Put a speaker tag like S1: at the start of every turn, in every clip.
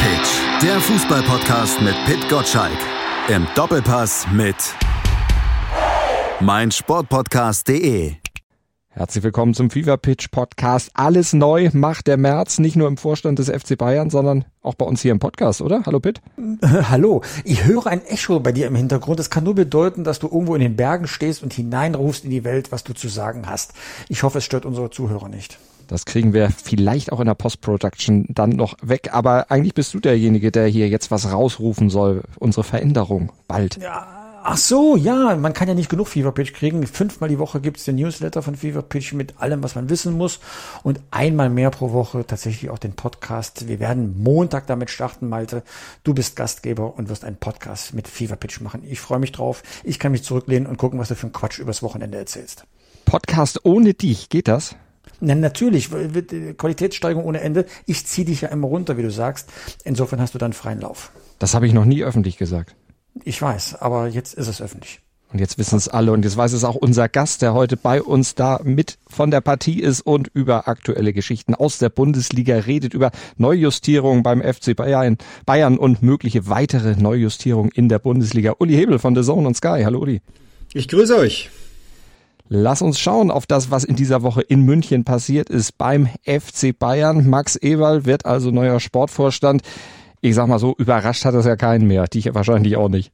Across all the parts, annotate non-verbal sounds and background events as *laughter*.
S1: Pitch, der Fußballpodcast mit Pit Gottschalk. Im Doppelpass mit meinsportpodcast.de.
S2: Herzlich willkommen zum Fever Pitch Podcast. Alles neu macht der März, nicht nur im Vorstand des FC Bayern, sondern auch bei uns hier im Podcast, oder? Hallo Pitt. *laughs*
S3: Hallo. Ich höre ein Echo bei dir im Hintergrund. Das kann nur bedeuten, dass du irgendwo in den Bergen stehst und hineinrufst in die Welt, was du zu sagen hast. Ich hoffe, es stört unsere Zuhörer nicht.
S2: Das kriegen wir vielleicht auch in der Post-Production dann noch weg. Aber eigentlich bist du derjenige, der hier jetzt was rausrufen soll. Unsere Veränderung bald.
S3: Ja. Ach so, ja, man kann ja nicht genug Fever Pitch kriegen. Fünfmal die Woche gibt's den Newsletter von Fever Pitch mit allem, was man wissen muss. Und einmal mehr pro Woche tatsächlich auch den Podcast. Wir werden Montag damit starten, Malte. Du bist Gastgeber und wirst einen Podcast mit Fever Pitch machen. Ich freue mich drauf. Ich kann mich zurücklehnen und gucken, was du für einen Quatsch übers Wochenende erzählst.
S2: Podcast ohne dich, geht das?
S3: Na, natürlich, Qualitätssteigerung ohne Ende. Ich ziehe dich ja immer runter, wie du sagst. Insofern hast du dann freien Lauf.
S2: Das habe ich noch nie öffentlich gesagt.
S3: Ich weiß, aber jetzt ist es öffentlich.
S2: Und jetzt wissen es alle und jetzt weiß es auch unser Gast, der heute bei uns da mit von der Partie ist und über aktuelle Geschichten aus der Bundesliga redet, über Neujustierungen beim FC Bayern, Bayern und mögliche weitere Neujustierungen in der Bundesliga. Uli Hebel von The Zone und Sky. Hallo Uli.
S4: Ich grüße euch.
S2: Lass uns schauen auf das, was in dieser Woche in München passiert ist beim FC Bayern. Max Ewald wird also neuer Sportvorstand. Ich sag mal so, überrascht hat das ja keinen mehr. Dich wahrscheinlich auch nicht.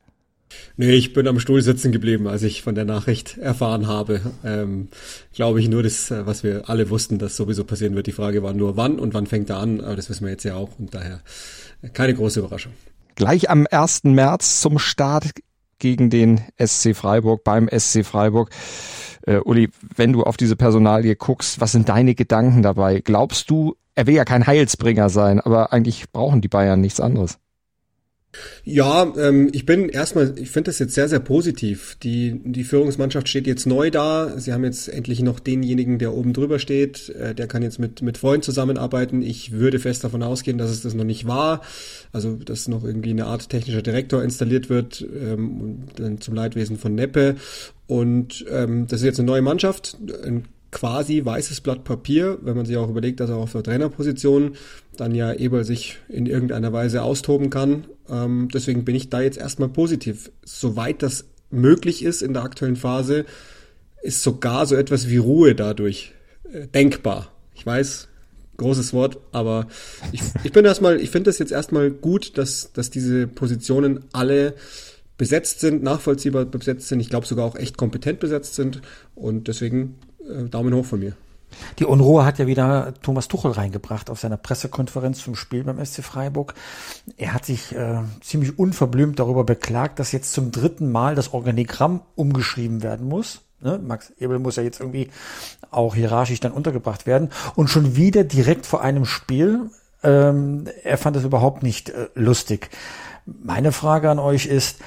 S4: Nee, ich bin am Stuhl sitzen geblieben, als ich von der Nachricht erfahren habe. Ähm, Glaube ich nur das, was wir alle wussten, dass sowieso passieren wird. Die Frage war nur wann und wann fängt er an, aber das wissen wir jetzt ja auch und daher keine große Überraschung.
S2: Gleich am 1. März zum Start gegen den SC Freiburg beim SC Freiburg. Äh, Uli, wenn du auf diese Personalie guckst, was sind deine Gedanken dabei? Glaubst du, er will ja kein Heilsbringer sein, aber eigentlich brauchen die Bayern nichts anderes?
S4: Ja, ähm, ich bin erstmal, ich finde das jetzt sehr, sehr positiv. Die, die Führungsmannschaft steht jetzt neu da. Sie haben jetzt endlich noch denjenigen, der oben drüber steht. Äh, der kann jetzt mit, mit Freund zusammenarbeiten. Ich würde fest davon ausgehen, dass es das noch nicht war. Also, dass noch irgendwie eine Art technischer Direktor installiert wird, ähm, dann zum Leidwesen von Neppe. Und ähm, das ist jetzt eine neue Mannschaft, ein quasi weißes Blatt Papier, wenn man sich auch überlegt, dass er auf der Trainerposition dann ja Eberl sich in irgendeiner Weise austoben kann. Ähm, deswegen bin ich da jetzt erstmal positiv. Soweit das möglich ist in der aktuellen Phase, ist sogar so etwas wie Ruhe dadurch äh, denkbar. Ich weiß, großes Wort, aber ich, ich bin erstmal, ich finde das jetzt erstmal gut, dass, dass diese Positionen alle besetzt sind, nachvollziehbar besetzt sind, ich glaube sogar auch echt kompetent besetzt sind und deswegen äh, Daumen hoch von mir.
S3: Die Unruhe hat ja wieder Thomas Tuchel reingebracht auf seiner Pressekonferenz zum Spiel beim SC Freiburg. Er hat sich äh, ziemlich unverblümt darüber beklagt, dass jetzt zum dritten Mal das Organigramm umgeschrieben werden muss. Ne? Max Ebel muss ja jetzt irgendwie auch hierarchisch dann untergebracht werden. Und schon wieder direkt vor einem Spiel. Ähm, er fand es überhaupt nicht äh, lustig. Meine Frage an euch ist,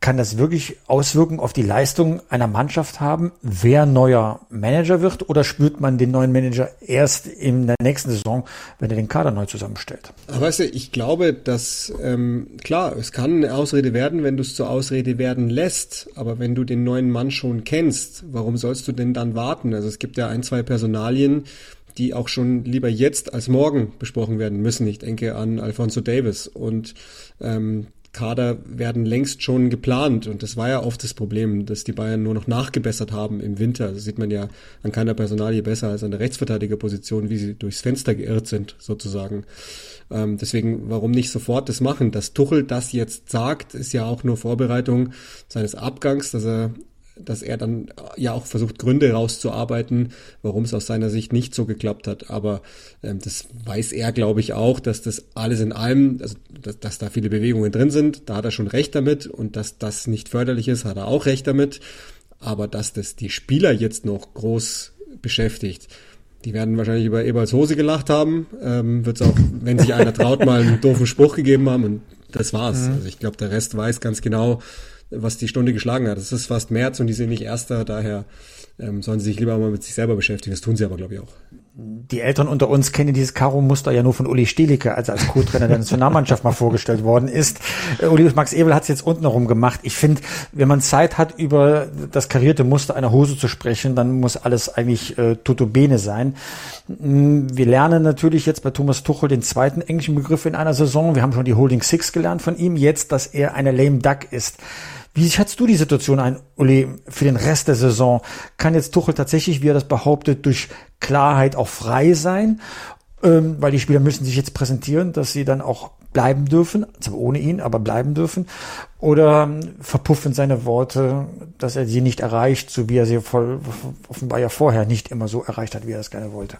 S3: kann das wirklich Auswirkungen auf die Leistung einer Mannschaft haben, wer neuer Manager wird oder spürt man den neuen Manager erst in der nächsten Saison, wenn er den Kader neu zusammenstellt?
S4: Aber weißt du, ich glaube, dass ähm, klar, es kann eine Ausrede werden, wenn du es zur Ausrede werden lässt, aber wenn du den neuen Mann schon kennst, warum sollst du denn dann warten? Also es gibt ja ein, zwei Personalien, die auch schon lieber jetzt als morgen besprochen werden müssen. Ich denke an Alfonso Davis und ähm, Kader werden längst schon geplant und das war ja oft das Problem, dass die Bayern nur noch nachgebessert haben im Winter. Das sieht man ja an keiner Personalie besser als an der Rechtsverteidigerposition, wie sie durchs Fenster geirrt sind, sozusagen. Ähm, deswegen, warum nicht sofort das machen? Dass Tuchel das jetzt sagt, ist ja auch nur Vorbereitung seines Abgangs, dass er dass er dann äh, ja auch versucht, Gründe rauszuarbeiten, warum es aus seiner Sicht nicht so geklappt hat. Aber ähm, das weiß er, glaube ich, auch, dass das alles in allem, also dass, dass da viele Bewegungen drin sind, da hat er schon recht damit und dass das nicht förderlich ist, hat er auch recht damit. Aber dass das die Spieler jetzt noch groß beschäftigt, die werden wahrscheinlich über Eberls Hose gelacht haben. Ähm, Wird es auch, wenn sich einer traut, mal einen doofen Spruch gegeben haben und das war's. Mhm. Also ich glaube, der Rest weiß ganz genau, was die Stunde geschlagen hat. Es ist fast März und die sind nicht Erster, daher ähm, sollen sie sich lieber mal mit sich selber beschäftigen. Das tun sie aber, glaube ich, auch.
S3: die Eltern unter uns kennen dieses Karo-Muster ja nur von Uli Stielicke, als er als Co-Trainer der Nationalmannschaft mal vorgestellt worden ist. Äh, Uli Max Ebel hat es jetzt unten herum gemacht. Ich finde, wenn man Zeit hat, über das karierte Muster einer Hose zu sprechen, dann muss alles eigentlich äh, tutto bene sein. Mm, wir lernen natürlich jetzt bei Thomas Tuchel den zweiten englischen Begriff in einer Saison. Wir haben schon die Holding Six gelernt von ihm. Jetzt, dass er eine lame duck ist. Wie schätzt du die Situation ein, Uli, für den Rest der Saison? Kann jetzt Tuchel tatsächlich, wie er das behauptet, durch Klarheit auch frei sein? Ähm, weil die Spieler müssen sich jetzt präsentieren, dass sie dann auch bleiben dürfen, zwar ohne ihn, aber bleiben dürfen? Oder ähm, verpuffen seine Worte, dass er sie nicht erreicht, so wie er sie voll, offenbar ja vorher nicht immer so erreicht hat, wie er das gerne wollte?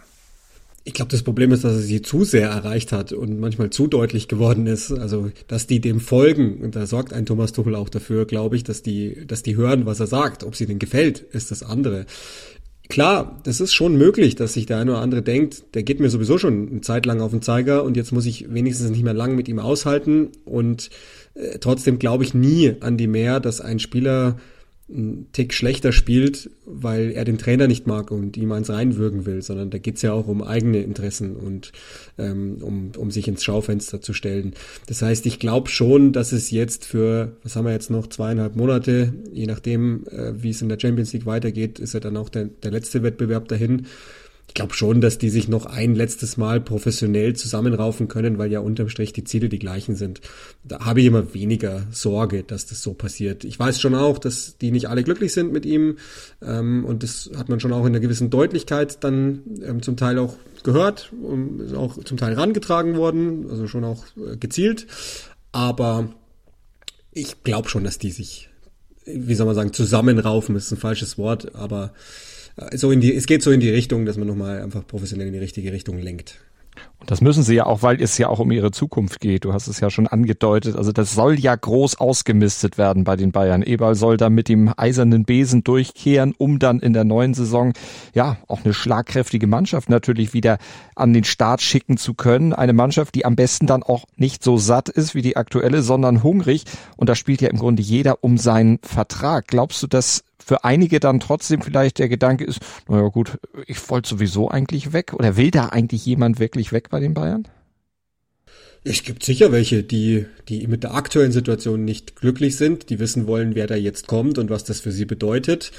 S4: Ich glaube, das Problem ist, dass er sie zu sehr erreicht hat und manchmal zu deutlich geworden ist. Also, dass die dem folgen, und da sorgt ein Thomas Tuchel auch dafür, glaube ich, dass die, dass die hören, was er sagt. Ob sie denen gefällt, ist das andere. Klar, das ist schon möglich, dass sich der eine oder andere denkt, der geht mir sowieso schon eine Zeit lang auf den Zeiger und jetzt muss ich wenigstens nicht mehr lang mit ihm aushalten. Und äh, trotzdem glaube ich nie an die mehr, dass ein Spieler einen Tick schlechter spielt, weil er den Trainer nicht mag und ihm eins reinwürgen will, sondern da geht's ja auch um eigene Interessen und ähm, um, um sich ins Schaufenster zu stellen. Das heißt, ich glaube schon, dass es jetzt für, was haben wir jetzt noch, zweieinhalb Monate, je nachdem, äh, wie es in der Champions League weitergeht, ist ja dann auch der, der letzte Wettbewerb dahin ich glaube schon, dass die sich noch ein letztes Mal professionell zusammenraufen können, weil ja unterm Strich die Ziele die gleichen sind. Da habe ich immer weniger Sorge, dass das so passiert. Ich weiß schon auch, dass die nicht alle glücklich sind mit ihm ähm, und das hat man schon auch in einer gewissen Deutlichkeit dann ähm, zum Teil auch gehört und ist auch zum Teil rangetragen worden, also schon auch äh, gezielt. Aber ich glaube schon, dass die sich, wie soll man sagen, zusammenraufen, ist ein falsches Wort, aber so in die, es geht so in die Richtung, dass man nochmal einfach professionell in die richtige Richtung lenkt.
S2: Und das müssen sie ja auch, weil es ja auch um ihre Zukunft geht. Du hast es ja schon angedeutet. Also das soll ja groß ausgemistet werden bei den Bayern. Eberl soll da mit dem eisernen Besen durchkehren, um dann in der neuen Saison ja auch eine schlagkräftige Mannschaft natürlich wieder an den Start schicken zu können. Eine Mannschaft, die am besten dann auch nicht so satt ist wie die aktuelle, sondern hungrig. Und da spielt ja im Grunde jeder um seinen Vertrag. Glaubst du, dass für einige dann trotzdem vielleicht der Gedanke ist, naja gut, ich wollte sowieso eigentlich weg oder will da eigentlich jemand wirklich weg bei den Bayern?
S4: Es gibt sicher welche, die, die mit der aktuellen Situation nicht glücklich sind, die wissen wollen, wer da jetzt kommt und was das für sie bedeutet.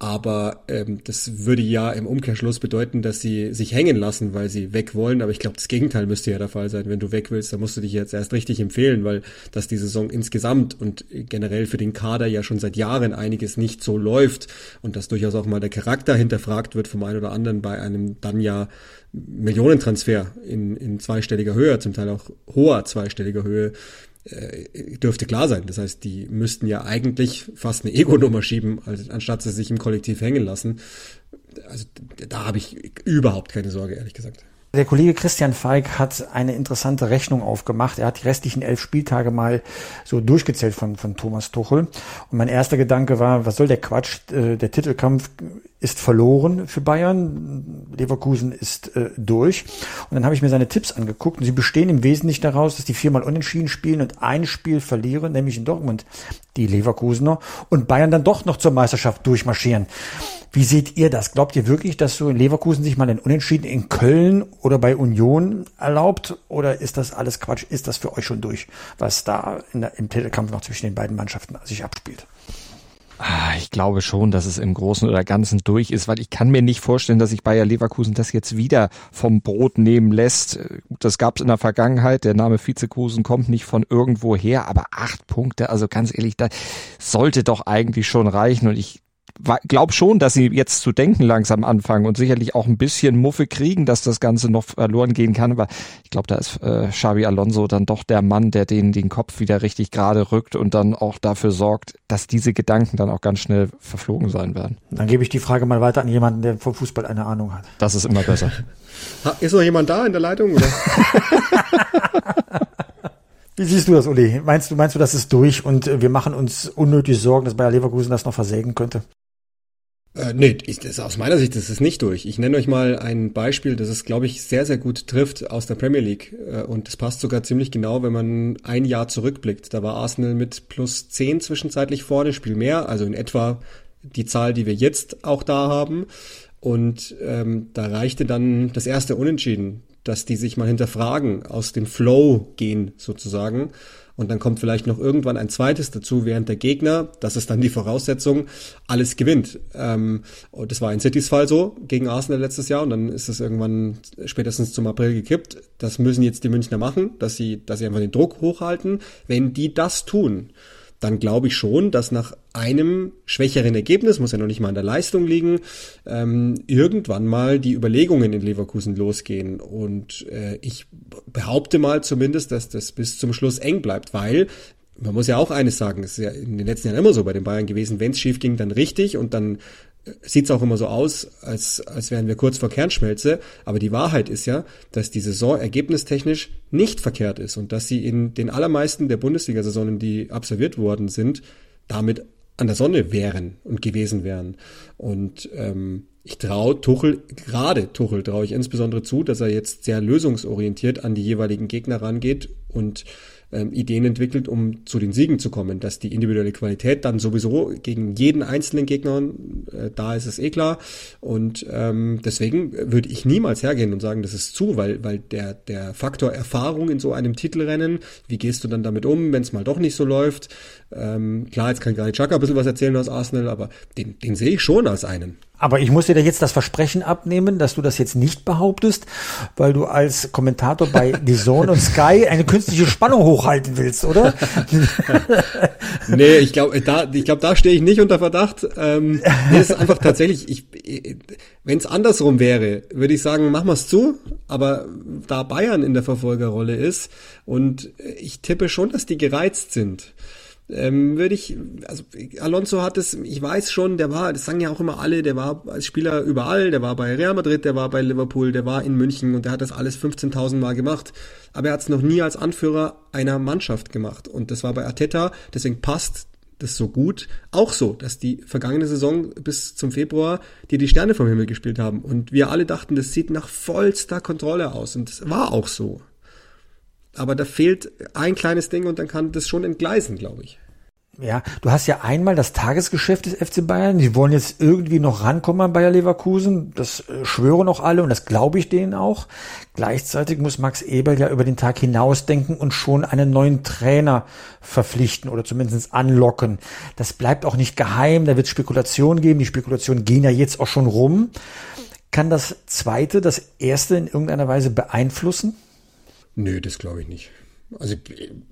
S4: Aber ähm, das würde ja im Umkehrschluss bedeuten, dass sie sich hängen lassen, weil sie weg wollen. Aber ich glaube, das Gegenteil müsste ja der Fall sein. Wenn du weg willst, dann musst du dich jetzt erst richtig empfehlen, weil dass die Saison insgesamt und generell für den Kader ja schon seit Jahren einiges nicht so läuft und dass durchaus auch mal der Charakter hinterfragt wird vom einen oder anderen bei einem dann ja Millionentransfer in, in zweistelliger Höhe, zum Teil auch hoher zweistelliger Höhe, dürfte klar sein. Das heißt, die müssten ja eigentlich fast eine Ego-Nummer schieben, also anstatt sie sich im Kollektiv hängen lassen. Also da habe ich überhaupt keine Sorge, ehrlich gesagt.
S3: Der Kollege Christian Feig hat eine interessante Rechnung aufgemacht. Er hat die restlichen elf Spieltage mal so durchgezählt von, von Thomas Tuchel. Und mein erster Gedanke war, was soll der Quatsch? Äh, der Titelkampf ist verloren für Bayern. Leverkusen ist äh, durch. Und dann habe ich mir seine Tipps angeguckt und sie bestehen im Wesentlichen daraus, dass die viermal unentschieden spielen und ein Spiel verlieren, nämlich in Dortmund die Leverkusener und Bayern dann doch noch zur Meisterschaft durchmarschieren. Wie seht ihr das? Glaubt ihr wirklich, dass so in Leverkusen sich mal ein Unentschieden in Köln oder bei Union erlaubt? Oder ist das alles Quatsch? Ist das für euch schon durch, was da der, im Titelkampf noch zwischen den beiden Mannschaften sich abspielt?
S2: Ah, ich glaube schon, dass es im Großen oder Ganzen durch ist, weil ich kann mir nicht vorstellen, dass sich Bayer Leverkusen das jetzt wieder vom Brot nehmen lässt. Das gab es in der Vergangenheit. Der Name Vizekusen kommt nicht von irgendwo her, aber acht Punkte, also ganz ehrlich, da sollte doch eigentlich schon reichen. Und ich glaube schon, dass sie jetzt zu denken langsam anfangen und sicherlich auch ein bisschen Muffe kriegen, dass das Ganze noch verloren gehen kann. Aber ich glaube, da ist äh, Xabi Alonso dann doch der Mann, der denen den Kopf wieder richtig gerade rückt und dann auch dafür sorgt, dass diese Gedanken dann auch ganz schnell verflogen sein werden.
S3: Dann gebe ich die Frage mal weiter an jemanden, der vom Fußball eine Ahnung hat.
S2: Das ist immer besser. *laughs*
S4: ist noch jemand da in der Leitung? Oder? *laughs* *laughs*
S3: Wie siehst du das, Uli? Meinst du, meinst du, das ist durch und wir machen uns unnötig Sorgen, dass Bayer Leverkusen das noch versägen könnte?
S4: Äh, nee, ich, das, aus meiner Sicht ist es nicht durch. Ich nenne euch mal ein Beispiel, das es, glaube ich, sehr, sehr gut trifft aus der Premier League. Äh, und das passt sogar ziemlich genau, wenn man ein Jahr zurückblickt. Da war Arsenal mit plus 10 zwischenzeitlich vorne, Spiel mehr, also in etwa die Zahl, die wir jetzt auch da haben. Und ähm, da reichte dann das erste Unentschieden, dass die sich mal hinterfragen, aus dem Flow gehen sozusagen. Und dann kommt vielleicht noch irgendwann ein zweites dazu, während der Gegner, das ist dann die Voraussetzung, alles gewinnt. Ähm, und das war in Citys Fall so gegen Arsenal letztes Jahr und dann ist es irgendwann spätestens zum April gekippt. Das müssen jetzt die Münchner machen, dass sie, dass sie einfach den Druck hochhalten. Wenn die das tun, dann glaube ich schon, dass nach einem schwächeren Ergebnis, muss ja noch nicht mal an der Leistung liegen, ähm, irgendwann mal die Überlegungen in Leverkusen losgehen. Und äh, ich behaupte mal zumindest, dass das bis zum Schluss eng bleibt, weil man muss ja auch eines sagen, es ist ja in den letzten Jahren immer so bei den Bayern gewesen, wenn es schief ging, dann richtig und dann sieht es auch immer so aus, als, als wären wir kurz vor Kernschmelze. Aber die Wahrheit ist ja, dass die Saison ergebnistechnisch nicht verkehrt ist und dass sie in den allermeisten der Bundesliga-Saisonen, die absolviert worden sind, damit an der Sonne wären und gewesen wären. Und ähm, ich traue Tuchel, gerade Tuchel traue ich insbesondere zu, dass er jetzt sehr lösungsorientiert an die jeweiligen Gegner rangeht und ähm, Ideen entwickelt, um zu den Siegen zu kommen. Dass die individuelle Qualität dann sowieso gegen jeden einzelnen Gegner, äh, da ist es eh klar. Und ähm, deswegen würde ich niemals hergehen und sagen, das ist zu, weil, weil der, der Faktor Erfahrung in so einem Titelrennen, wie gehst du dann damit um, wenn es mal doch nicht so läuft? Ähm, klar, jetzt kann Granit Xhaka ein bisschen was erzählen aus Arsenal, aber den, den sehe ich schon als einen.
S3: Aber ich muss dir jetzt das Versprechen abnehmen, dass du das jetzt nicht behauptest, weil du als Kommentator bei The Zone und Sky eine künstliche Spannung hochhalten willst, oder? *laughs*
S4: nee, ich glaube, da, ich glaube, da stehe ich nicht unter Verdacht. Ähm, nee, ist einfach tatsächlich, ich, wenn es andersrum wäre, würde ich sagen, machen wir zu. Aber da Bayern in der Verfolgerrolle ist und ich tippe schon, dass die gereizt sind ähm, würde ich, also Alonso hat es, ich weiß schon, der war, das sagen ja auch immer alle, der war als Spieler überall, der war bei Real Madrid, der war bei Liverpool, der war in München und der hat das alles 15.000 Mal gemacht, aber er hat es noch nie als Anführer einer Mannschaft gemacht. Und das war bei Arteta, deswegen passt das so gut, auch so, dass die vergangene Saison bis zum Februar die die Sterne vom Himmel gespielt haben. Und wir alle dachten, das sieht nach vollster Kontrolle aus. Und das war auch so. Aber da fehlt ein kleines Ding und dann kann das schon entgleisen, glaube ich.
S3: Ja, du hast ja einmal das Tagesgeschäft des FC Bayern. Die wollen jetzt irgendwie noch rankommen an Bayer Leverkusen. Das äh, schwören auch alle und das glaube ich denen auch. Gleichzeitig muss Max Eberl ja über den Tag hinausdenken und schon einen neuen Trainer verpflichten oder zumindest anlocken. Das bleibt auch nicht geheim. Da wird Spekulationen geben. Die Spekulationen gehen ja jetzt auch schon rum. Kann das zweite das erste in irgendeiner Weise beeinflussen?
S4: Nö, das glaube ich nicht. Also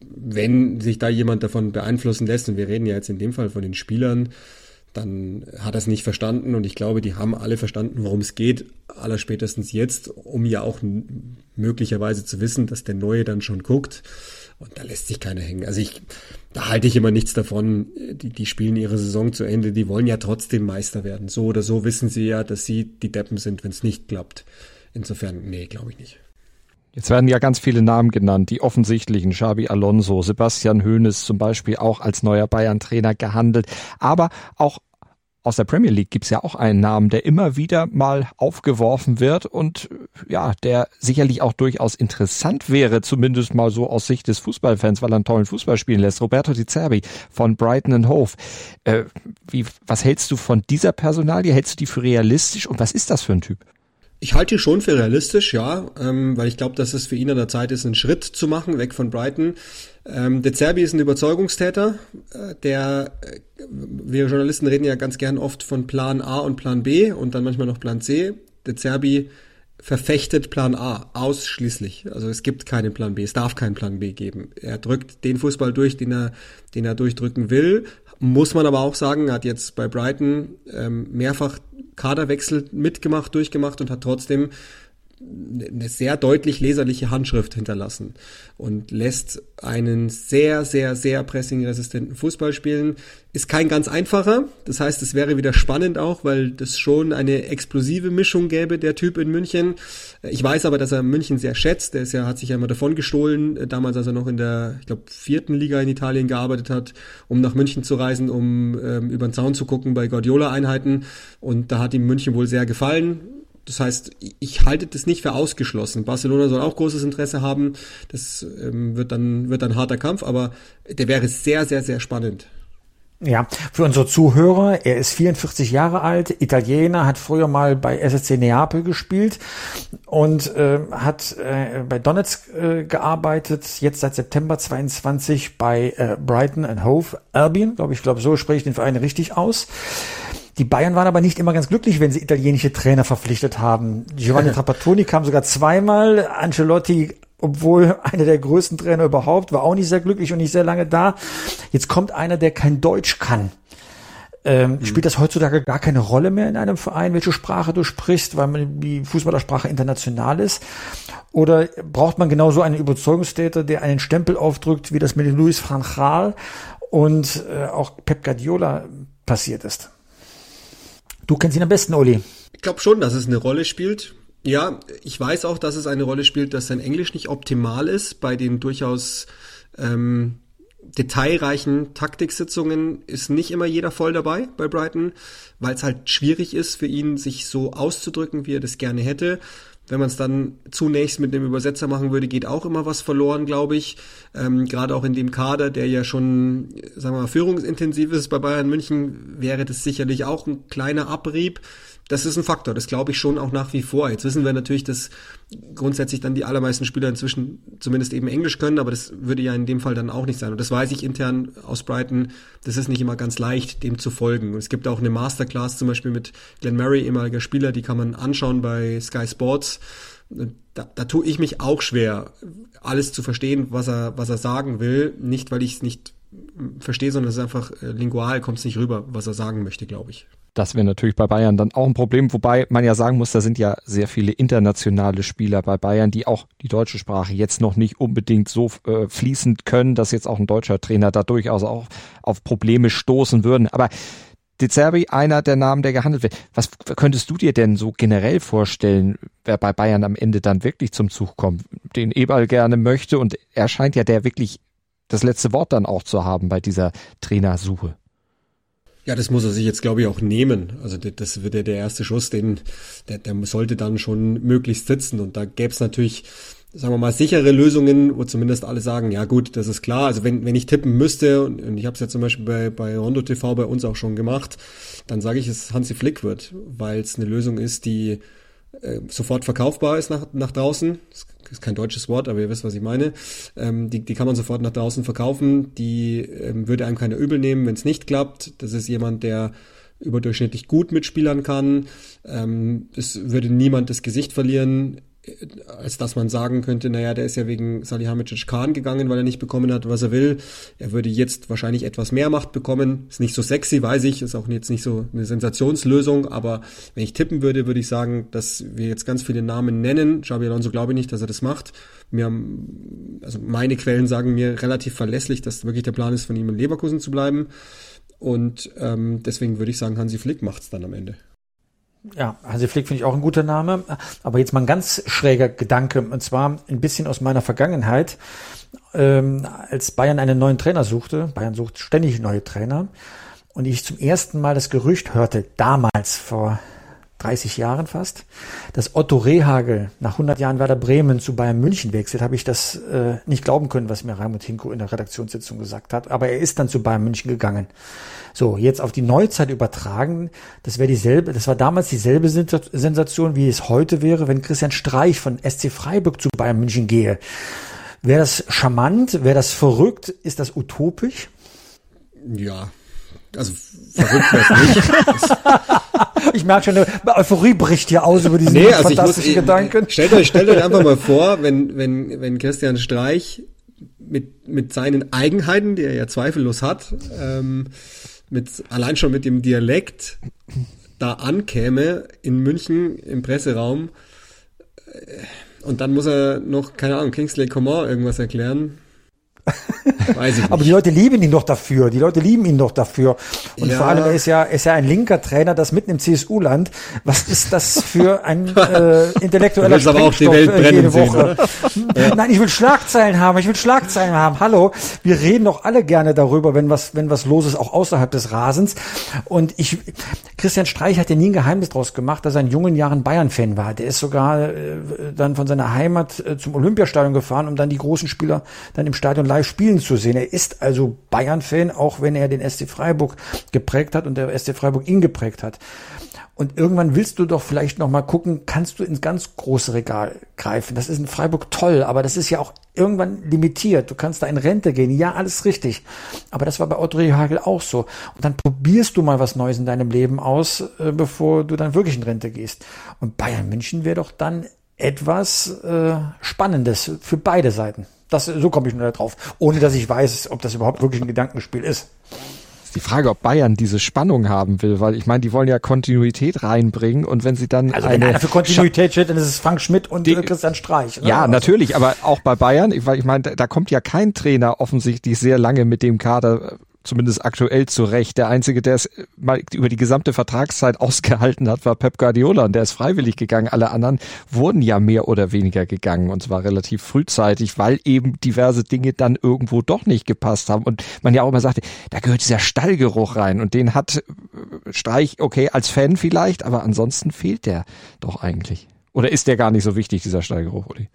S4: wenn sich da jemand davon beeinflussen lässt, und wir reden ja jetzt in dem Fall von den Spielern, dann hat er es nicht verstanden und ich glaube, die haben alle verstanden, worum es geht, allerspätestens jetzt, um ja auch möglicherweise zu wissen, dass der Neue dann schon guckt und da lässt sich keiner hängen. Also ich, da halte ich immer nichts davon, die, die spielen ihre Saison zu Ende, die wollen ja trotzdem Meister werden. So oder so wissen sie ja, dass sie die Deppen sind, wenn es nicht klappt. Insofern, nee, glaube ich nicht.
S2: Jetzt werden ja ganz viele Namen genannt, die offensichtlichen. Xabi Alonso, Sebastian Hoeneß zum Beispiel auch als neuer Bayern-Trainer gehandelt. Aber auch aus der Premier League gibt's ja auch einen Namen, der immer wieder mal aufgeworfen wird und ja, der sicherlich auch durchaus interessant wäre, zumindest mal so aus Sicht des Fußballfans, weil er einen tollen Fußball spielen lässt. Roberto Di Zerbi von Brighton and Hove. Äh, wie, was hältst du von dieser Personalie? Hältst du die für realistisch und was ist das für ein Typ?
S4: Ich halte ihn schon für realistisch, ja, ähm, weil ich glaube, dass es für ihn an der Zeit ist, einen Schritt zu machen, weg von Brighton. Ähm, De Zerbi ist ein Überzeugungstäter, äh, der, äh, wir Journalisten reden ja ganz gern oft von Plan A und Plan B und dann manchmal noch Plan C. De Zerbi verfechtet Plan A ausschließlich. Also es gibt keinen Plan B, es darf keinen Plan B geben. Er drückt den Fußball durch, den er, den er durchdrücken will. Muss man aber auch sagen, hat jetzt bei Brighton ähm, mehrfach Kaderwechsel mitgemacht, durchgemacht und hat trotzdem eine sehr deutlich leserliche Handschrift hinterlassen und lässt einen sehr, sehr, sehr pressingresistenten Fußball spielen. Ist kein ganz einfacher. Das heißt, es wäre wieder spannend auch, weil das schon eine explosive Mischung gäbe, der Typ in München. Ich weiß aber, dass er München sehr schätzt. Der ist ja, hat sich ja immer davon gestohlen, damals, als er noch in der, ich glaube, vierten Liga in Italien gearbeitet hat, um nach München zu reisen, um ähm, über den Zaun zu gucken bei Guardiola-Einheiten. Und da hat ihm München wohl sehr gefallen das heißt, ich halte das nicht für ausgeschlossen. Barcelona soll auch großes Interesse haben. Das ähm, wird dann wird dann harter Kampf, aber der wäre sehr sehr sehr spannend.
S3: Ja, für unsere Zuhörer, er ist 44 Jahre alt, Italiener, hat früher mal bei SSC Neapel gespielt und äh, hat äh, bei Donetsk äh, gearbeitet, jetzt seit September 22 bei äh, Brighton and Hove Albion, glaube ich, glaube so spreche ich den Verein richtig aus. Die Bayern waren aber nicht immer ganz glücklich, wenn sie italienische Trainer verpflichtet haben. Giovanni Trapattoni kam sogar zweimal, Ancelotti obwohl einer der größten Trainer überhaupt, war auch nicht sehr glücklich und nicht sehr lange da. Jetzt kommt einer, der kein Deutsch kann. Ähm, mhm. Spielt das heutzutage gar keine Rolle mehr in einem Verein, welche Sprache du sprichst, weil man die Fußballersprache international ist? Oder braucht man genauso einen Überzeugungstäter, der einen Stempel aufdrückt, wie das mit Luis van Gaal und äh, auch Pep Guardiola passiert ist? Du kennst ihn am besten, Uli.
S4: Ich glaube schon, dass es eine Rolle spielt. Ja, ich weiß auch, dass es eine Rolle spielt, dass sein Englisch nicht optimal ist. Bei den durchaus ähm, detailreichen Taktiksitzungen ist nicht immer jeder voll dabei bei Brighton, weil es halt schwierig ist für ihn, sich so auszudrücken, wie er das gerne hätte. Wenn man es dann zunächst mit einem Übersetzer machen würde, geht auch immer was verloren, glaube ich. Ähm, Gerade auch in dem Kader, der ja schon, sagen wir mal, führungsintensiv ist bei Bayern München, wäre das sicherlich auch ein kleiner Abrieb das ist ein Faktor, das glaube ich schon auch nach wie vor. Jetzt wissen wir natürlich, dass grundsätzlich dann die allermeisten Spieler inzwischen zumindest eben Englisch können, aber das würde ja in dem Fall dann auch nicht sein. Und das weiß ich intern aus Brighton, das ist nicht immer ganz leicht, dem zu folgen. Und es gibt auch eine Masterclass zum Beispiel mit Glenn Murray, ehemaliger Spieler, die kann man anschauen bei Sky Sports. Da, da tue ich mich auch schwer, alles zu verstehen, was er, was er sagen will. Nicht, weil ich es nicht verstehe, sondern es ist einfach äh, lingual, kommt es nicht rüber, was er sagen möchte, glaube ich.
S2: Das wäre natürlich bei Bayern dann auch ein Problem, wobei man ja sagen muss, da sind ja sehr viele internationale Spieler bei Bayern, die auch die deutsche Sprache jetzt noch nicht unbedingt so äh, fließend können, dass jetzt auch ein deutscher Trainer da durchaus auch auf Probleme stoßen würden. Aber De Zerbi, einer der Namen, der gehandelt wird. Was könntest du dir denn so generell vorstellen, wer bei Bayern am Ende dann wirklich zum Zug kommt, den Eberl gerne möchte und er scheint ja der wirklich das letzte Wort dann auch zu haben bei dieser Trainersuche?
S4: Ja, das muss er sich jetzt, glaube ich, auch nehmen. Also das wird ja der erste Schuss, den der, der sollte dann schon möglichst sitzen. Und da gäbe es natürlich, sagen wir mal, sichere Lösungen, wo zumindest alle sagen, ja gut, das ist klar. Also wenn, wenn ich tippen müsste, und, und ich habe es ja zum Beispiel bei, bei Rondo TV bei uns auch schon gemacht, dann sage ich, es Hansi Flick wird, weil es eine Lösung ist, die äh, sofort verkaufbar ist nach, nach draußen. Das ist kein deutsches Wort, aber ihr wisst, was ich meine. Ähm, die, die kann man sofort nach draußen verkaufen. Die ähm, würde einem keiner übel nehmen, wenn es nicht klappt. Das ist jemand, der überdurchschnittlich gut mitspielern kann. Ähm, es würde niemand das Gesicht verlieren als dass man sagen könnte, naja, der ist ja wegen Salihamidzic Khan gegangen, weil er nicht bekommen hat, was er will. Er würde jetzt wahrscheinlich etwas mehr Macht bekommen. Ist nicht so sexy, weiß ich, ist auch jetzt nicht so eine Sensationslösung, aber wenn ich tippen würde, würde ich sagen, dass wir jetzt ganz viele Namen nennen. Xabi Alonso glaube ich nicht, dass er das macht. Mir haben, also meine Quellen sagen mir relativ verlässlich, dass wirklich der Plan ist, von ihm in Leverkusen zu bleiben. Und ähm, deswegen würde ich sagen, Hansi Flick macht's dann am Ende.
S3: Ja, Hansi Flick finde ich auch ein guter Name. Aber jetzt mal ein ganz schräger Gedanke, und zwar ein bisschen aus meiner Vergangenheit. Ähm, als Bayern einen neuen Trainer suchte, Bayern sucht ständig neue Trainer, und ich zum ersten Mal das Gerücht hörte, damals vor 30 Jahren fast, dass Otto Rehagel nach 100 Jahren Werder Bremen zu Bayern München wechselt, habe ich das äh, nicht glauben können, was mir Raimund Hinko in der Redaktionssitzung gesagt hat. Aber er ist dann zu Bayern München gegangen. So, jetzt auf die Neuzeit übertragen, das wäre dieselbe, das war damals dieselbe Sensation, wie es heute wäre, wenn Christian Streich von SC Freiburg zu Bayern München gehe. Wäre das charmant? Wäre das verrückt? Ist das utopisch?
S4: Ja, also verrückt wäre
S3: nicht. *laughs* ich merke schon, eine Euphorie bricht hier aus über diesen nee, also fantastischen muss, Gedanken.
S4: Stellt euch, stellt euch einfach mal *laughs* vor, wenn, wenn, wenn Christian Streich mit, mit seinen Eigenheiten, die er ja zweifellos hat, ähm, mit, allein schon mit dem Dialekt da ankäme in München im Presseraum äh, und dann muss er noch, keine Ahnung, Kingsley Coman irgendwas erklären. *laughs*
S3: Weiß ich nicht. Aber die Leute lieben ihn doch dafür. Die Leute lieben ihn doch dafür. Und ja. vor allem, er ist ja, ist ja ein linker Trainer, das mitten im CSU-Land. Was ist das für ein *laughs* äh, intellektueller
S4: aber auch die Welt brennen jede Woche?
S3: Sehen, *laughs* Nein, ich will Schlagzeilen haben. Ich will Schlagzeilen haben. Hallo, wir reden doch alle gerne darüber, wenn was, wenn was los ist, auch außerhalb des Rasens. Und ich, Christian Streich hat ja nie ein Geheimnis draus gemacht, dass er in jungen Jahren Bayern-Fan war. Der ist sogar äh, dann von seiner Heimat äh, zum Olympiastadion gefahren, um dann die großen Spieler dann im Stadion live spielen zu sehen. Er ist also Bayern-Fan, auch wenn er den SC Freiburg geprägt hat und der SC Freiburg ihn geprägt hat. Und irgendwann willst du doch vielleicht noch mal gucken, kannst du ins ganz große Regal greifen. Das ist in Freiburg toll, aber das ist ja auch irgendwann limitiert. Du kannst da in Rente gehen. Ja, alles richtig. Aber das war bei Otto Hagel auch so. Und dann probierst du mal was Neues in deinem Leben aus, äh, bevor du dann wirklich in Rente gehst. Und Bayern München wäre doch dann etwas äh, Spannendes für beide Seiten. Das, so komme ich nur darauf, ohne dass ich weiß, ob das überhaupt wirklich ein Gedankenspiel ist
S2: die Frage, ob Bayern diese Spannung haben will, weil ich meine, die wollen ja Kontinuität reinbringen und wenn sie dann
S3: also wenn einer für Kontinuität steht, dann ist es Frank Schmidt und die, Christian Streich.
S2: Ne? Ja, also. natürlich, aber auch bei Bayern, weil ich meine, da kommt ja kein Trainer offensichtlich sehr lange mit dem Kader zumindest aktuell zurecht. Der Einzige, der es mal über die gesamte Vertragszeit *laughs* ausgehalten hat, war Pep Guardiola und der ist freiwillig gegangen. Alle anderen wurden ja mehr oder weniger gegangen und zwar relativ frühzeitig, weil eben diverse Dinge dann irgendwo doch nicht gepasst haben und man ja auch immer sagte, da gehört dieser Stallgeruch rein und den hat Streich, okay, als Fan vielleicht, aber ansonsten fehlt der doch eigentlich. Oder ist der gar nicht so wichtig, dieser Stallgeruch, Uli?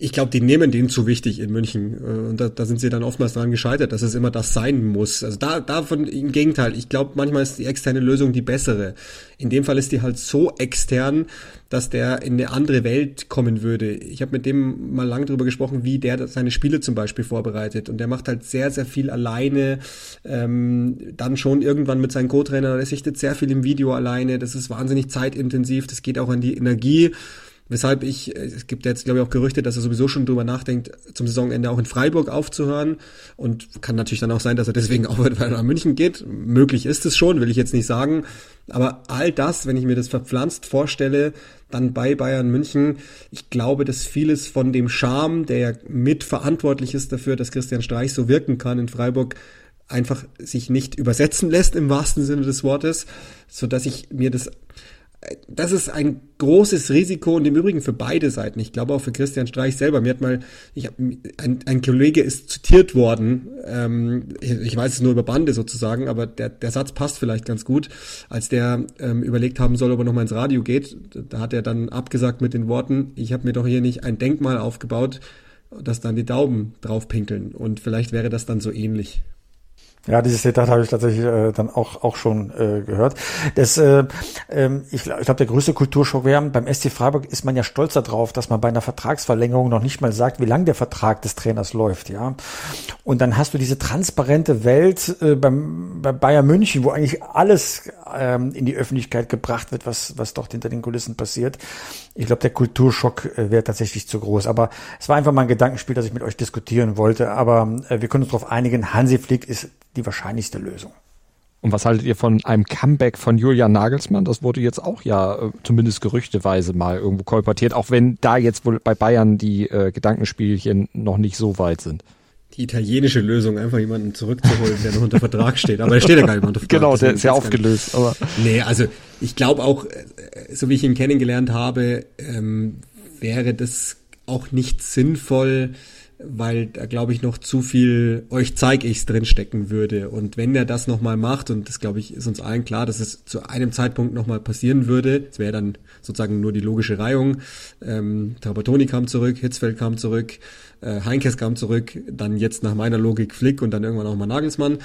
S4: Ich glaube, die nehmen den zu wichtig in München. Äh, und da, da sind sie dann oftmals daran gescheitert, dass es immer das sein muss. Also da, davon im Gegenteil. Ich glaube, manchmal ist die externe Lösung die bessere. In dem Fall ist die halt so extern, dass der in eine andere Welt kommen würde. Ich habe mit dem mal lang drüber gesprochen, wie der seine Spiele zum Beispiel vorbereitet. Und der macht halt sehr, sehr viel alleine. Ähm, dann schon irgendwann mit seinen Co-Trainern. Der sichtet sehr viel im Video alleine. Das ist wahnsinnig zeitintensiv. Das geht auch an die Energie. Weshalb ich, äh, es gibt jetzt, glaube ich, auch Gerüchte, dass er sowieso schon drüber nachdenkt, zum Saisonende auch in Freiburg aufzuhören. Und kann natürlich dann auch sein, dass er deswegen aufhört, weil er nach München geht. Möglich ist es schon, will ich jetzt nicht sagen. Aber all das, wenn ich mir das verpflanzt vorstelle, dann bei Bayern München, ich glaube, dass vieles von dem Charme, der ja mitverantwortlich ist dafür, dass Christian Streich so wirken kann in Freiburg, einfach sich nicht übersetzen lässt im wahrsten Sinne des Wortes, so dass ich mir das das ist ein großes Risiko und im Übrigen für beide Seiten. Ich glaube auch für Christian Streich selber. Mir hat mal, ich hab, ein, ein Kollege ist zitiert worden, ähm, ich, weiß es nur über Bande sozusagen, aber der, der Satz passt vielleicht ganz gut, als der ähm, überlegt haben soll, ob er nochmal ins Radio geht. Da hat er dann abgesagt mit den Worten, ich habe mir doch hier nicht ein Denkmal aufgebaut, dass dann die Daumen draufpinkeln. Und vielleicht wäre das dann so ähnlich.
S3: Ja, dieses Zitat habe ich tatsächlich äh, dann auch auch schon äh, gehört. Das, äh, äh, ich, ich glaube, der größte Kulturschock wäre, beim SC Freiburg ist man ja stolz darauf, dass man bei einer Vertragsverlängerung noch nicht mal sagt, wie lang der Vertrag des Trainers läuft, ja. Und dann hast du diese transparente Welt äh, beim, bei Bayern München, wo eigentlich alles ähm, in die Öffentlichkeit gebracht wird, was was dort hinter den Kulissen passiert. Ich glaube, der Kulturschock äh, wäre tatsächlich zu groß. Aber es war einfach mal ein Gedankenspiel, das ich mit euch diskutieren wollte. Aber äh, wir können uns darauf einigen, Hansi Flick ist die wahrscheinlichste Lösung.
S2: Und was haltet ihr von einem Comeback von Julian Nagelsmann? Das wurde jetzt auch ja äh, zumindest gerüchteweise mal irgendwo kolportiert, auch wenn da jetzt wohl bei Bayern die äh, Gedankenspielchen noch nicht so weit sind.
S4: Die italienische Lösung, einfach jemanden zurückzuholen, der noch unter Vertrag steht. Aber er steht ja gar nicht unter Vertrag.
S2: Genau, der ist ja aufgelöst. Aber
S4: nee, also ich glaube auch, äh, so wie ich ihn kennengelernt habe, ähm, wäre das auch nicht sinnvoll, weil da glaube ich noch zu viel euch zeig ich's drin stecken würde. Und wenn er das nochmal macht und das glaube ich ist uns allen klar, dass es zu einem Zeitpunkt nochmal passieren würde, es wäre dann sozusagen nur die logische Reihung, ähm, Trapattoni kam zurück, Hitzfeld kam zurück, äh, Heinkes kam zurück, dann jetzt nach meiner Logik Flick und dann irgendwann auch mal Nagelsmann,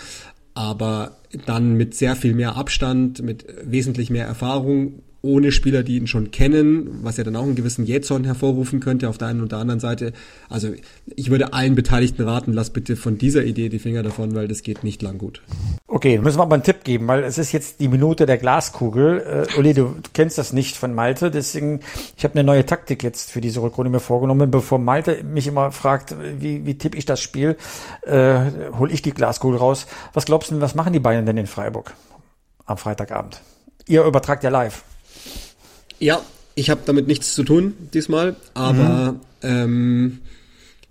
S4: aber dann mit sehr viel mehr Abstand, mit wesentlich mehr Erfahrung ohne Spieler, die ihn schon kennen, was ja dann auch einen gewissen Jetson hervorrufen könnte auf der einen und der anderen Seite. Also ich würde allen Beteiligten raten, lass bitte von dieser Idee die Finger davon, weil das geht nicht lang gut.
S3: Okay, müssen wir aber einen Tipp geben, weil es ist jetzt die Minute der Glaskugel. Äh, Uli, du kennst das nicht von Malte, deswegen, ich habe eine neue Taktik jetzt für diese Rückrunde mir vorgenommen. Bevor Malte mich immer fragt, wie, wie tippe ich das Spiel, äh, hole ich die Glaskugel raus. Was glaubst du, was machen die Bayern denn in Freiburg am Freitagabend? Ihr übertragt ja live.
S4: Ja, ich habe damit nichts zu tun diesmal, aber mhm. ähm,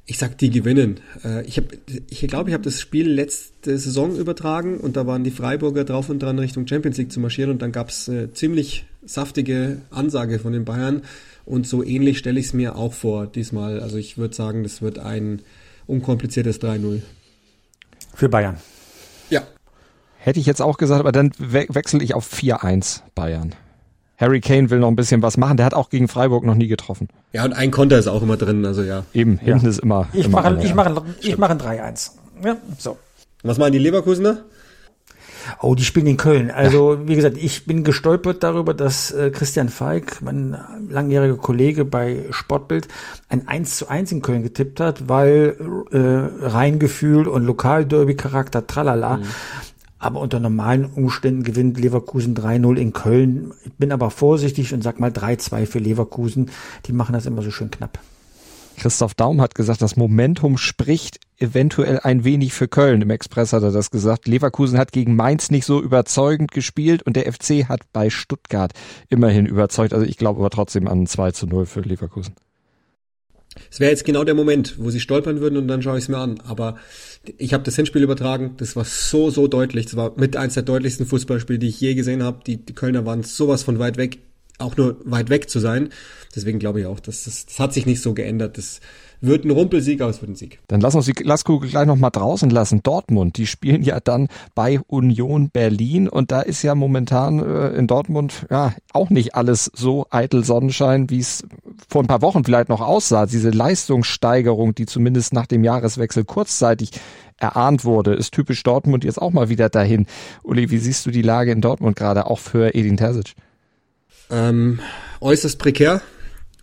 S4: ich sag, die gewinnen. Äh, ich glaube, ich, glaub, ich habe das Spiel letzte Saison übertragen und da waren die Freiburger drauf und dran Richtung Champions League zu marschieren und dann gab es eine ziemlich saftige Ansage von den Bayern und so ähnlich stelle ich es mir auch vor diesmal. Also ich würde sagen, das wird ein unkompliziertes 3-0.
S3: Für Bayern.
S4: Ja.
S2: Hätte ich jetzt auch gesagt, aber dann we wechsle ich auf 4-1 Bayern. Harry Kane will noch ein bisschen was machen. Der hat auch gegen Freiburg noch nie getroffen.
S4: Ja, und ein Konter ist auch immer drin, also ja.
S2: Eben, hinten ja. ist immer.
S3: Ich mache ich mache ich mache ein 3-1. Ja, so.
S4: Was meinen die Leverkusener?
S3: Oh, die spielen in Köln. Also, wie gesagt, ich bin gestolpert darüber, dass äh, Christian Falk, mein langjähriger Kollege bei Sportbild, ein 1 zu 1 in Köln getippt hat, weil äh, Reingefühl und Lokalderby-Charakter, tralala. Mhm. Aber unter normalen Umständen gewinnt Leverkusen 3-0 in Köln. Ich bin aber vorsichtig und sag mal 3-2 für Leverkusen. Die machen das immer so schön knapp.
S2: Christoph Daum hat gesagt, das Momentum spricht eventuell ein wenig für Köln. Im Express hat er das gesagt. Leverkusen hat gegen Mainz nicht so überzeugend gespielt und der FC hat bei Stuttgart immerhin überzeugt. Also ich glaube aber trotzdem an 2 zu 0 für Leverkusen.
S4: Es wäre jetzt genau der Moment, wo sie stolpern würden und dann schaue ich es mir an. Aber ich habe das Hinspiel übertragen, das war so, so deutlich. Das war mit eins der deutlichsten Fußballspiele, die ich je gesehen habe. Die, die Kölner waren sowas von weit weg auch nur weit weg zu sein. Deswegen glaube ich auch, dass das, das hat sich nicht so geändert. Das wird ein Rumpelsieg, aber es wird ein Sieg.
S2: Dann lass uns die Glaskugel gleich nochmal draußen lassen. Dortmund, die spielen ja dann bei Union Berlin und da ist ja momentan äh, in Dortmund ja auch nicht alles so eitel Sonnenschein, wie es vor ein paar Wochen vielleicht noch aussah. Diese Leistungssteigerung, die zumindest nach dem Jahreswechsel kurzzeitig erahnt wurde, ist typisch Dortmund jetzt auch mal wieder dahin. Uli, wie siehst du die Lage in Dortmund gerade, auch für Edin Terzic?
S4: Ähm, äußerst prekär.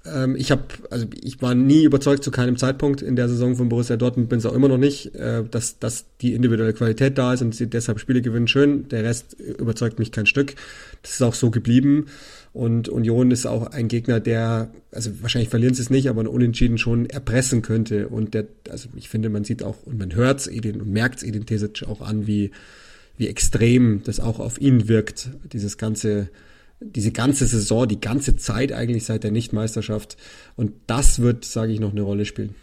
S4: Ähm, ich habe, also ich war nie überzeugt zu keinem Zeitpunkt in der Saison von Borussia Dortmund, bin es auch immer noch nicht, äh, dass, dass die individuelle Qualität da ist und sie deshalb Spiele gewinnen, schön. Der Rest überzeugt mich kein Stück. Das ist auch so geblieben. Und Union ist auch ein Gegner, der, also wahrscheinlich verlieren sie es nicht, aber Unentschieden schon erpressen könnte. Und der, also ich finde, man sieht auch und man hört es und merkt es Tesic auch an, wie, wie extrem das auch auf ihn wirkt, dieses ganze diese ganze Saison, die ganze Zeit eigentlich seit der Nichtmeisterschaft. Und das wird, sage ich, noch eine Rolle spielen.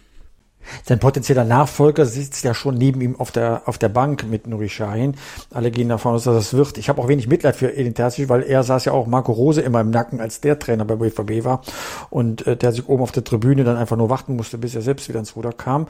S3: Sein potenzieller Nachfolger sitzt ja schon neben ihm auf der, auf der Bank mit Nuri Sahin. Alle gehen davon aus, dass das wird. Ich habe auch wenig Mitleid für Edin Terzic, weil er saß ja auch Marco Rose immer im Nacken, als der Trainer bei BVB war. Und äh, der sich oben auf der Tribüne dann einfach nur warten musste, bis er selbst wieder ins Ruder kam.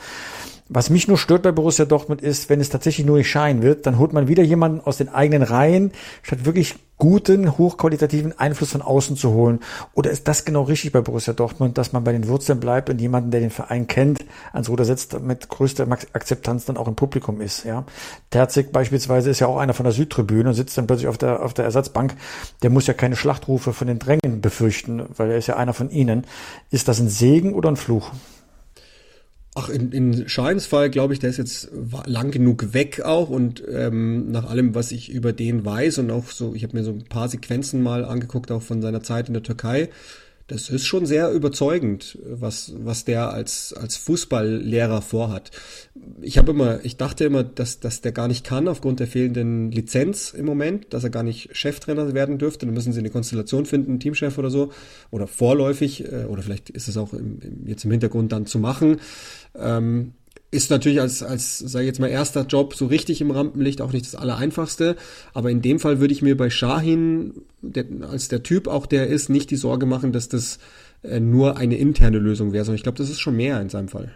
S3: Was mich nur stört bei Borussia Dortmund ist, wenn es tatsächlich nur nicht Schein wird, dann holt man wieder jemanden aus den eigenen Reihen, statt wirklich guten, hochqualitativen Einfluss von außen zu holen. Oder ist das genau richtig bei Borussia Dortmund, dass man bei den Wurzeln bleibt und jemanden, der den Verein kennt, ans Ruder setzt, mit größter Akzeptanz dann auch im Publikum ist, ja. Terzig beispielsweise ist ja auch einer von der Südtribüne und sitzt dann plötzlich auf der, auf der Ersatzbank. Der muss ja keine Schlachtrufe von den Drängen befürchten, weil er ist ja einer von ihnen. Ist das ein Segen oder ein Fluch?
S4: Ach, in, in Scheins Fall glaube ich, der ist jetzt lang genug weg auch und ähm, nach allem, was ich über den weiß und auch so, ich habe mir so ein paar Sequenzen mal angeguckt, auch von seiner Zeit in der Türkei, das ist schon sehr überzeugend, was, was der als, als Fußballlehrer vorhat. Ich habe immer, ich dachte immer, dass, dass der gar nicht kann aufgrund der fehlenden Lizenz im Moment, dass er gar nicht Cheftrainer werden dürfte. Dann müssen sie eine Konstellation finden, Teamchef oder so, oder vorläufig, äh, oder vielleicht ist es auch im, im, jetzt im Hintergrund dann zu machen. Ähm, ist natürlich als, als sage ich jetzt mal, erster Job so richtig im Rampenlicht auch nicht das Allereinfachste. Aber in dem Fall würde ich mir bei Shahin, der, als der Typ auch der ist, nicht die Sorge machen, dass das äh, nur eine interne Lösung wäre, sondern ich glaube, das ist schon mehr in seinem Fall.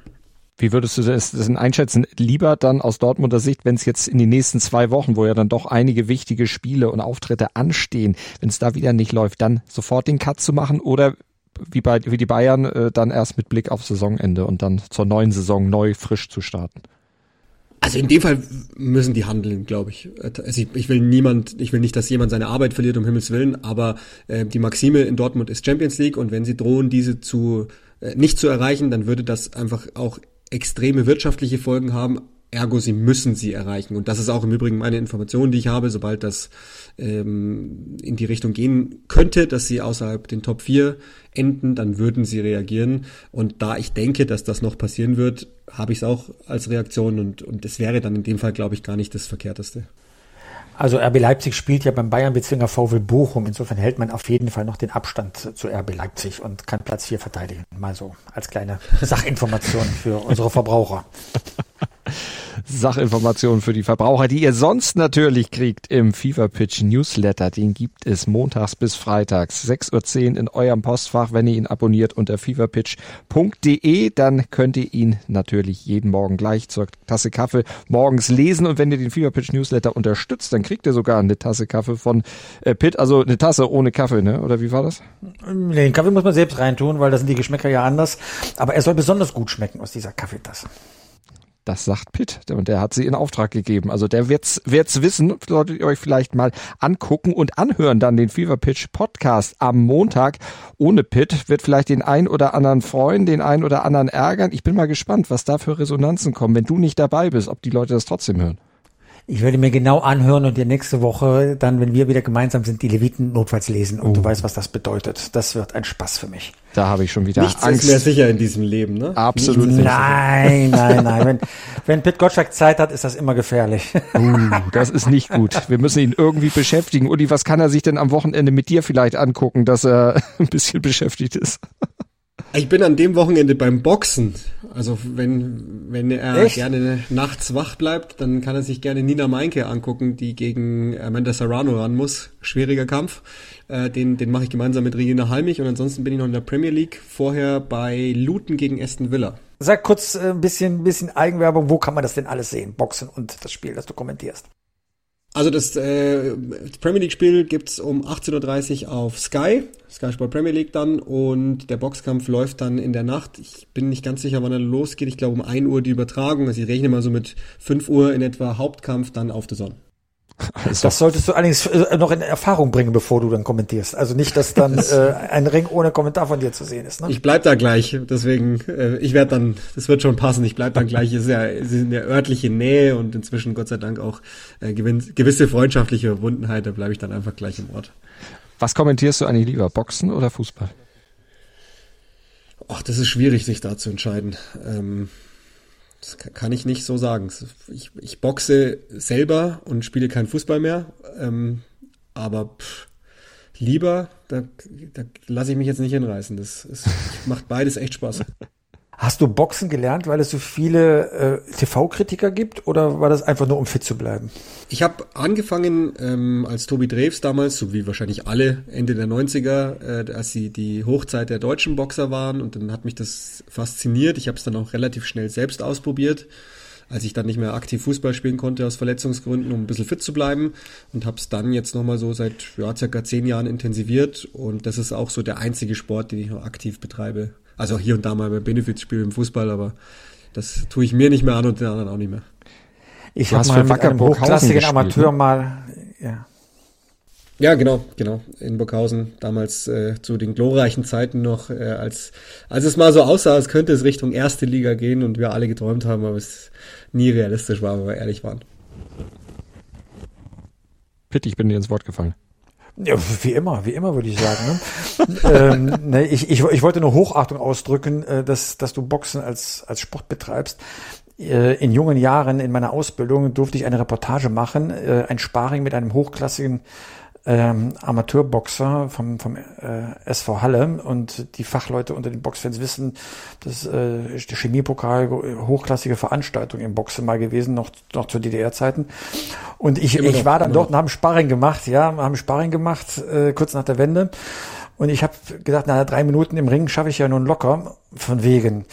S2: Wie würdest du das, das einschätzen? Lieber dann aus Dortmunder Sicht, wenn es jetzt in den nächsten zwei Wochen, wo ja dann doch einige wichtige Spiele und Auftritte anstehen, wenn es da wieder nicht läuft, dann sofort den Cut zu machen oder wie, bei, wie die Bayern äh, dann erst mit Blick auf Saisonende und dann zur neuen Saison neu frisch zu starten.
S4: Also in dem Fall müssen die handeln, glaube ich. Also ich, ich, will niemand, ich will nicht, dass jemand seine Arbeit verliert, um Himmels Willen, aber äh, die Maxime in Dortmund ist Champions League und wenn sie drohen, diese zu äh, nicht zu erreichen, dann würde das einfach auch extreme wirtschaftliche Folgen haben, Ergo, sie müssen sie erreichen. Und das ist auch im Übrigen meine Information, die ich habe, sobald das ähm, in die Richtung gehen könnte, dass sie außerhalb den Top 4 enden, dann würden sie reagieren. Und da ich denke, dass das noch passieren wird, habe ich es auch als Reaktion und, und es wäre dann in dem Fall, glaube ich, gar nicht das Verkehrteste.
S3: Also RB Leipzig spielt ja beim Bayern Bezwinger VW Bochum. Insofern hält man auf jeden Fall noch den Abstand zu RB Leipzig und kann Platz 4 verteidigen. Mal so als kleine Sachinformation für unsere Verbraucher. *laughs*
S2: Sachinformationen für die Verbraucher, die ihr sonst natürlich kriegt im Fever Pitch Newsletter. Den gibt es montags bis freitags, 6.10 Uhr in eurem Postfach, wenn ihr ihn abonniert unter feverpitch.de. Dann könnt ihr ihn natürlich jeden Morgen gleich zur Tasse Kaffee morgens lesen. Und wenn ihr den Fever Pitch Newsletter unterstützt, dann kriegt ihr sogar eine Tasse Kaffee von äh, Pitt. Also eine Tasse ohne Kaffee, ne? Oder wie war das?
S3: Den Kaffee muss man selbst reintun, weil da sind die Geschmäcker ja anders. Aber er soll besonders gut schmecken aus dieser Kaffeetasse.
S2: Das sagt Pitt und der hat sie in Auftrag gegeben. Also der wird's, wird's wissen. Solltet ihr euch vielleicht mal angucken und anhören dann den Fever Pitch Podcast am Montag. Ohne Pitt wird vielleicht den ein oder anderen freuen, den ein oder anderen ärgern. Ich bin mal gespannt, was da für Resonanzen kommen, wenn du nicht dabei bist, ob die Leute das trotzdem hören.
S3: Ich werde mir genau anhören und dir nächste Woche dann, wenn wir wieder gemeinsam sind, die Leviten notfalls lesen und oh. du weißt, was das bedeutet. Das wird ein Spaß für mich.
S2: Da habe ich schon wieder
S4: Nichts
S2: Angst.
S4: ist mehr sicher in diesem Leben, ne?
S2: Absolut.
S3: Nichts nein, nein, nein. Wenn, wenn Pit Gottschalk Zeit hat, ist das immer gefährlich.
S2: Uh, das ist nicht gut. Wir müssen ihn irgendwie beschäftigen. Uli, was kann er sich denn am Wochenende mit dir vielleicht angucken, dass er *laughs* ein bisschen beschäftigt ist?
S4: Ich bin an dem Wochenende beim Boxen. Also wenn, wenn er Echt? gerne nachts wach bleibt, dann kann er sich gerne Nina Meinke angucken, die gegen Amanda Serrano ran muss. Schwieriger Kampf. Äh, den den mache ich gemeinsam mit Regina Halmich und ansonsten bin ich noch in der Premier League. Vorher bei Luton gegen Aston Villa.
S3: Sag kurz äh, ein bisschen, bisschen Eigenwerbung. Wo kann man das denn alles sehen? Boxen und das Spiel, das du kommentierst.
S4: Also das äh, Premier League Spiel gibt's um 18.30 Uhr auf Sky, Sky Sport Premier League dann und der Boxkampf läuft dann in der Nacht. Ich bin nicht ganz sicher, wann er losgeht. Ich glaube um 1 Uhr die Übertragung. Also ich rechne mal so mit 5 Uhr in etwa Hauptkampf dann auf The Zone.
S3: Also das solltest du allerdings äh, noch in Erfahrung bringen, bevor du dann kommentierst. Also nicht, dass dann äh, ein Ring ohne Kommentar von dir zu sehen ist. Ne?
S4: Ich bleib da gleich, deswegen, äh, ich werde dann, das wird schon passen, ich bleib dann gleich, es ist ja, es ist in der örtlichen Nähe und inzwischen Gott sei Dank auch äh, gewisse freundschaftliche Verbundenheit, da bleibe ich dann einfach gleich im Ort.
S2: Was kommentierst du eigentlich lieber, Boxen oder Fußball?
S4: Ach, das ist schwierig, sich da zu entscheiden. Ähm, das kann ich nicht so sagen. Ich, ich boxe selber und spiele keinen Fußball mehr. Ähm, aber pff, lieber, da, da lasse ich mich jetzt nicht hinreißen. Das, das macht beides echt Spaß. *laughs*
S3: Hast du Boxen gelernt, weil es so viele äh, TV-Kritiker gibt oder war das einfach nur, um fit zu bleiben?
S4: Ich habe angefangen ähm, als Tobi Drews damals, so wie wahrscheinlich alle Ende der 90er, äh, als sie die Hochzeit der deutschen Boxer waren und dann hat mich das fasziniert. Ich habe es dann auch relativ schnell selbst ausprobiert als ich dann nicht mehr aktiv Fußball spielen konnte aus Verletzungsgründen, um ein bisschen fit zu bleiben und habe es dann jetzt nochmal so seit ja, circa zehn Jahren intensiviert und das ist auch so der einzige Sport, den ich noch aktiv betreibe. Also hier und da mal bei Benefits-Spiel im Fußball, aber das tue ich mir nicht mehr an und den anderen auch nicht mehr.
S3: Ich habe mal mit einem hochklassigen Amateur ne? mal, ja.
S4: Ja, genau, genau. In Burghausen, damals äh, zu den glorreichen Zeiten noch, äh, als, als es mal so aussah, als könnte es Richtung erste Liga gehen und wir alle geträumt haben, aber es nie realistisch war, wenn wir ehrlich waren.
S2: Pitt, ich bin dir ins Wort gefallen.
S3: Ja, wie immer, wie immer würde ich sagen. Ne? *laughs* ähm, ne, ich, ich, ich wollte nur Hochachtung ausdrücken, äh, dass, dass du Boxen als, als Sport betreibst. Äh, in jungen Jahren in meiner Ausbildung durfte ich eine Reportage machen, äh, ein Sparring mit einem hochklassigen ähm, Amateurboxer vom, vom äh, SV Halle und die Fachleute unter den Boxfans wissen, das äh, ist der Chemiepokal hochklassige Veranstaltung im Boxen mal gewesen, noch, noch zu DDR-Zeiten. Und ich, ich war dann dort und haben Sparring gemacht, ja, haben Sparring gemacht, äh, kurz nach der Wende. Und ich habe gedacht, na, drei Minuten im Ring schaffe ich ja nun locker. Von wegen.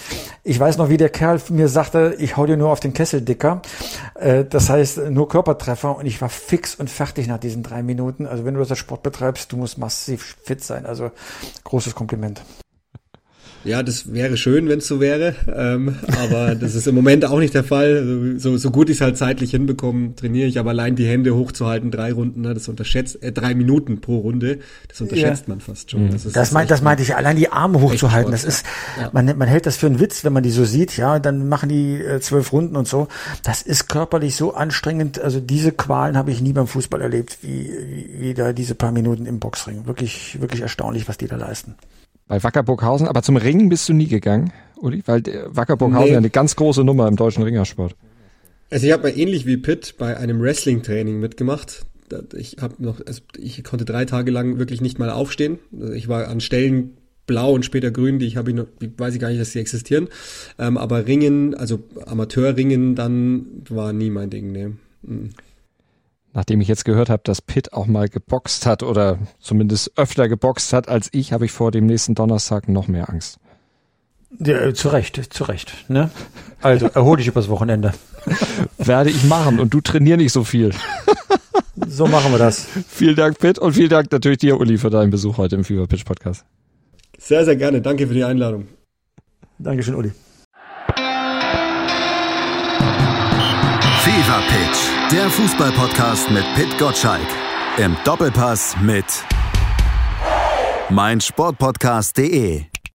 S3: Ich weiß noch, wie der Kerl mir sagte, ich hau dir nur auf den Kessel dicker. Äh, das heißt, nur Körpertreffer. Und ich war fix und fertig nach diesen drei Minuten. Also wenn du das Sport betreibst, du musst massiv fit sein. Also großes Kompliment.
S4: Ja, das wäre schön, wenn es so wäre, ähm, aber *laughs* das ist im Moment auch nicht der Fall. Also, so, so gut ich es halt zeitlich hinbekomme, trainiere ich, aber allein die Hände hochzuhalten, drei Runden, ne, das unterschätzt, äh, drei Minuten pro Runde, das unterschätzt ja. man fast schon.
S3: Mhm. Das, das, meint, das meinte ich, allein die Arme hochzuhalten, das ist, ja. man, man hält das für einen Witz, wenn man die so sieht, ja, dann machen die äh, zwölf Runden und so. Das ist körperlich so anstrengend, also diese Qualen habe ich nie beim Fußball erlebt, wie, wie, wie da diese paar Minuten im Boxring. Wirklich, wirklich erstaunlich, was die da leisten.
S2: Bei Wackerburghausen, aber zum Ringen bist du nie gegangen, Uli? Weil Wackerburghausen nee. ja eine ganz große Nummer im deutschen Ringersport.
S4: Also ich habe ähnlich wie Pitt bei einem Wrestling-Training mitgemacht. Ich habe noch, also ich konnte drei Tage lang wirklich nicht mal aufstehen. Also ich war an Stellen blau und später grün, die ich habe ich noch, die weiß ich gar nicht, dass sie existieren. Ähm, aber Ringen, also Amateurringen, dann war nie mein Ding, ne. Mhm
S2: nachdem ich jetzt gehört habe, dass Pitt auch mal geboxt hat oder zumindest öfter geboxt hat als ich, habe ich vor dem nächsten Donnerstag noch mehr Angst.
S3: Ja, zu Recht, zu Recht. Ne? Also erhol dich übers Wochenende. *laughs*
S2: Werde ich machen und du trainier nicht so viel. *laughs*
S3: so machen wir das.
S2: Vielen Dank, Pitt, und vielen Dank natürlich dir, Uli, für deinen Besuch heute im Fever Pitch Podcast.
S4: Sehr, sehr gerne. Danke für die Einladung.
S3: Dankeschön, Uli.
S1: Fever Pitch, der Fußballpodcast mit Pit Gottschalk. Im Doppelpass mit meinsportpodcast.de.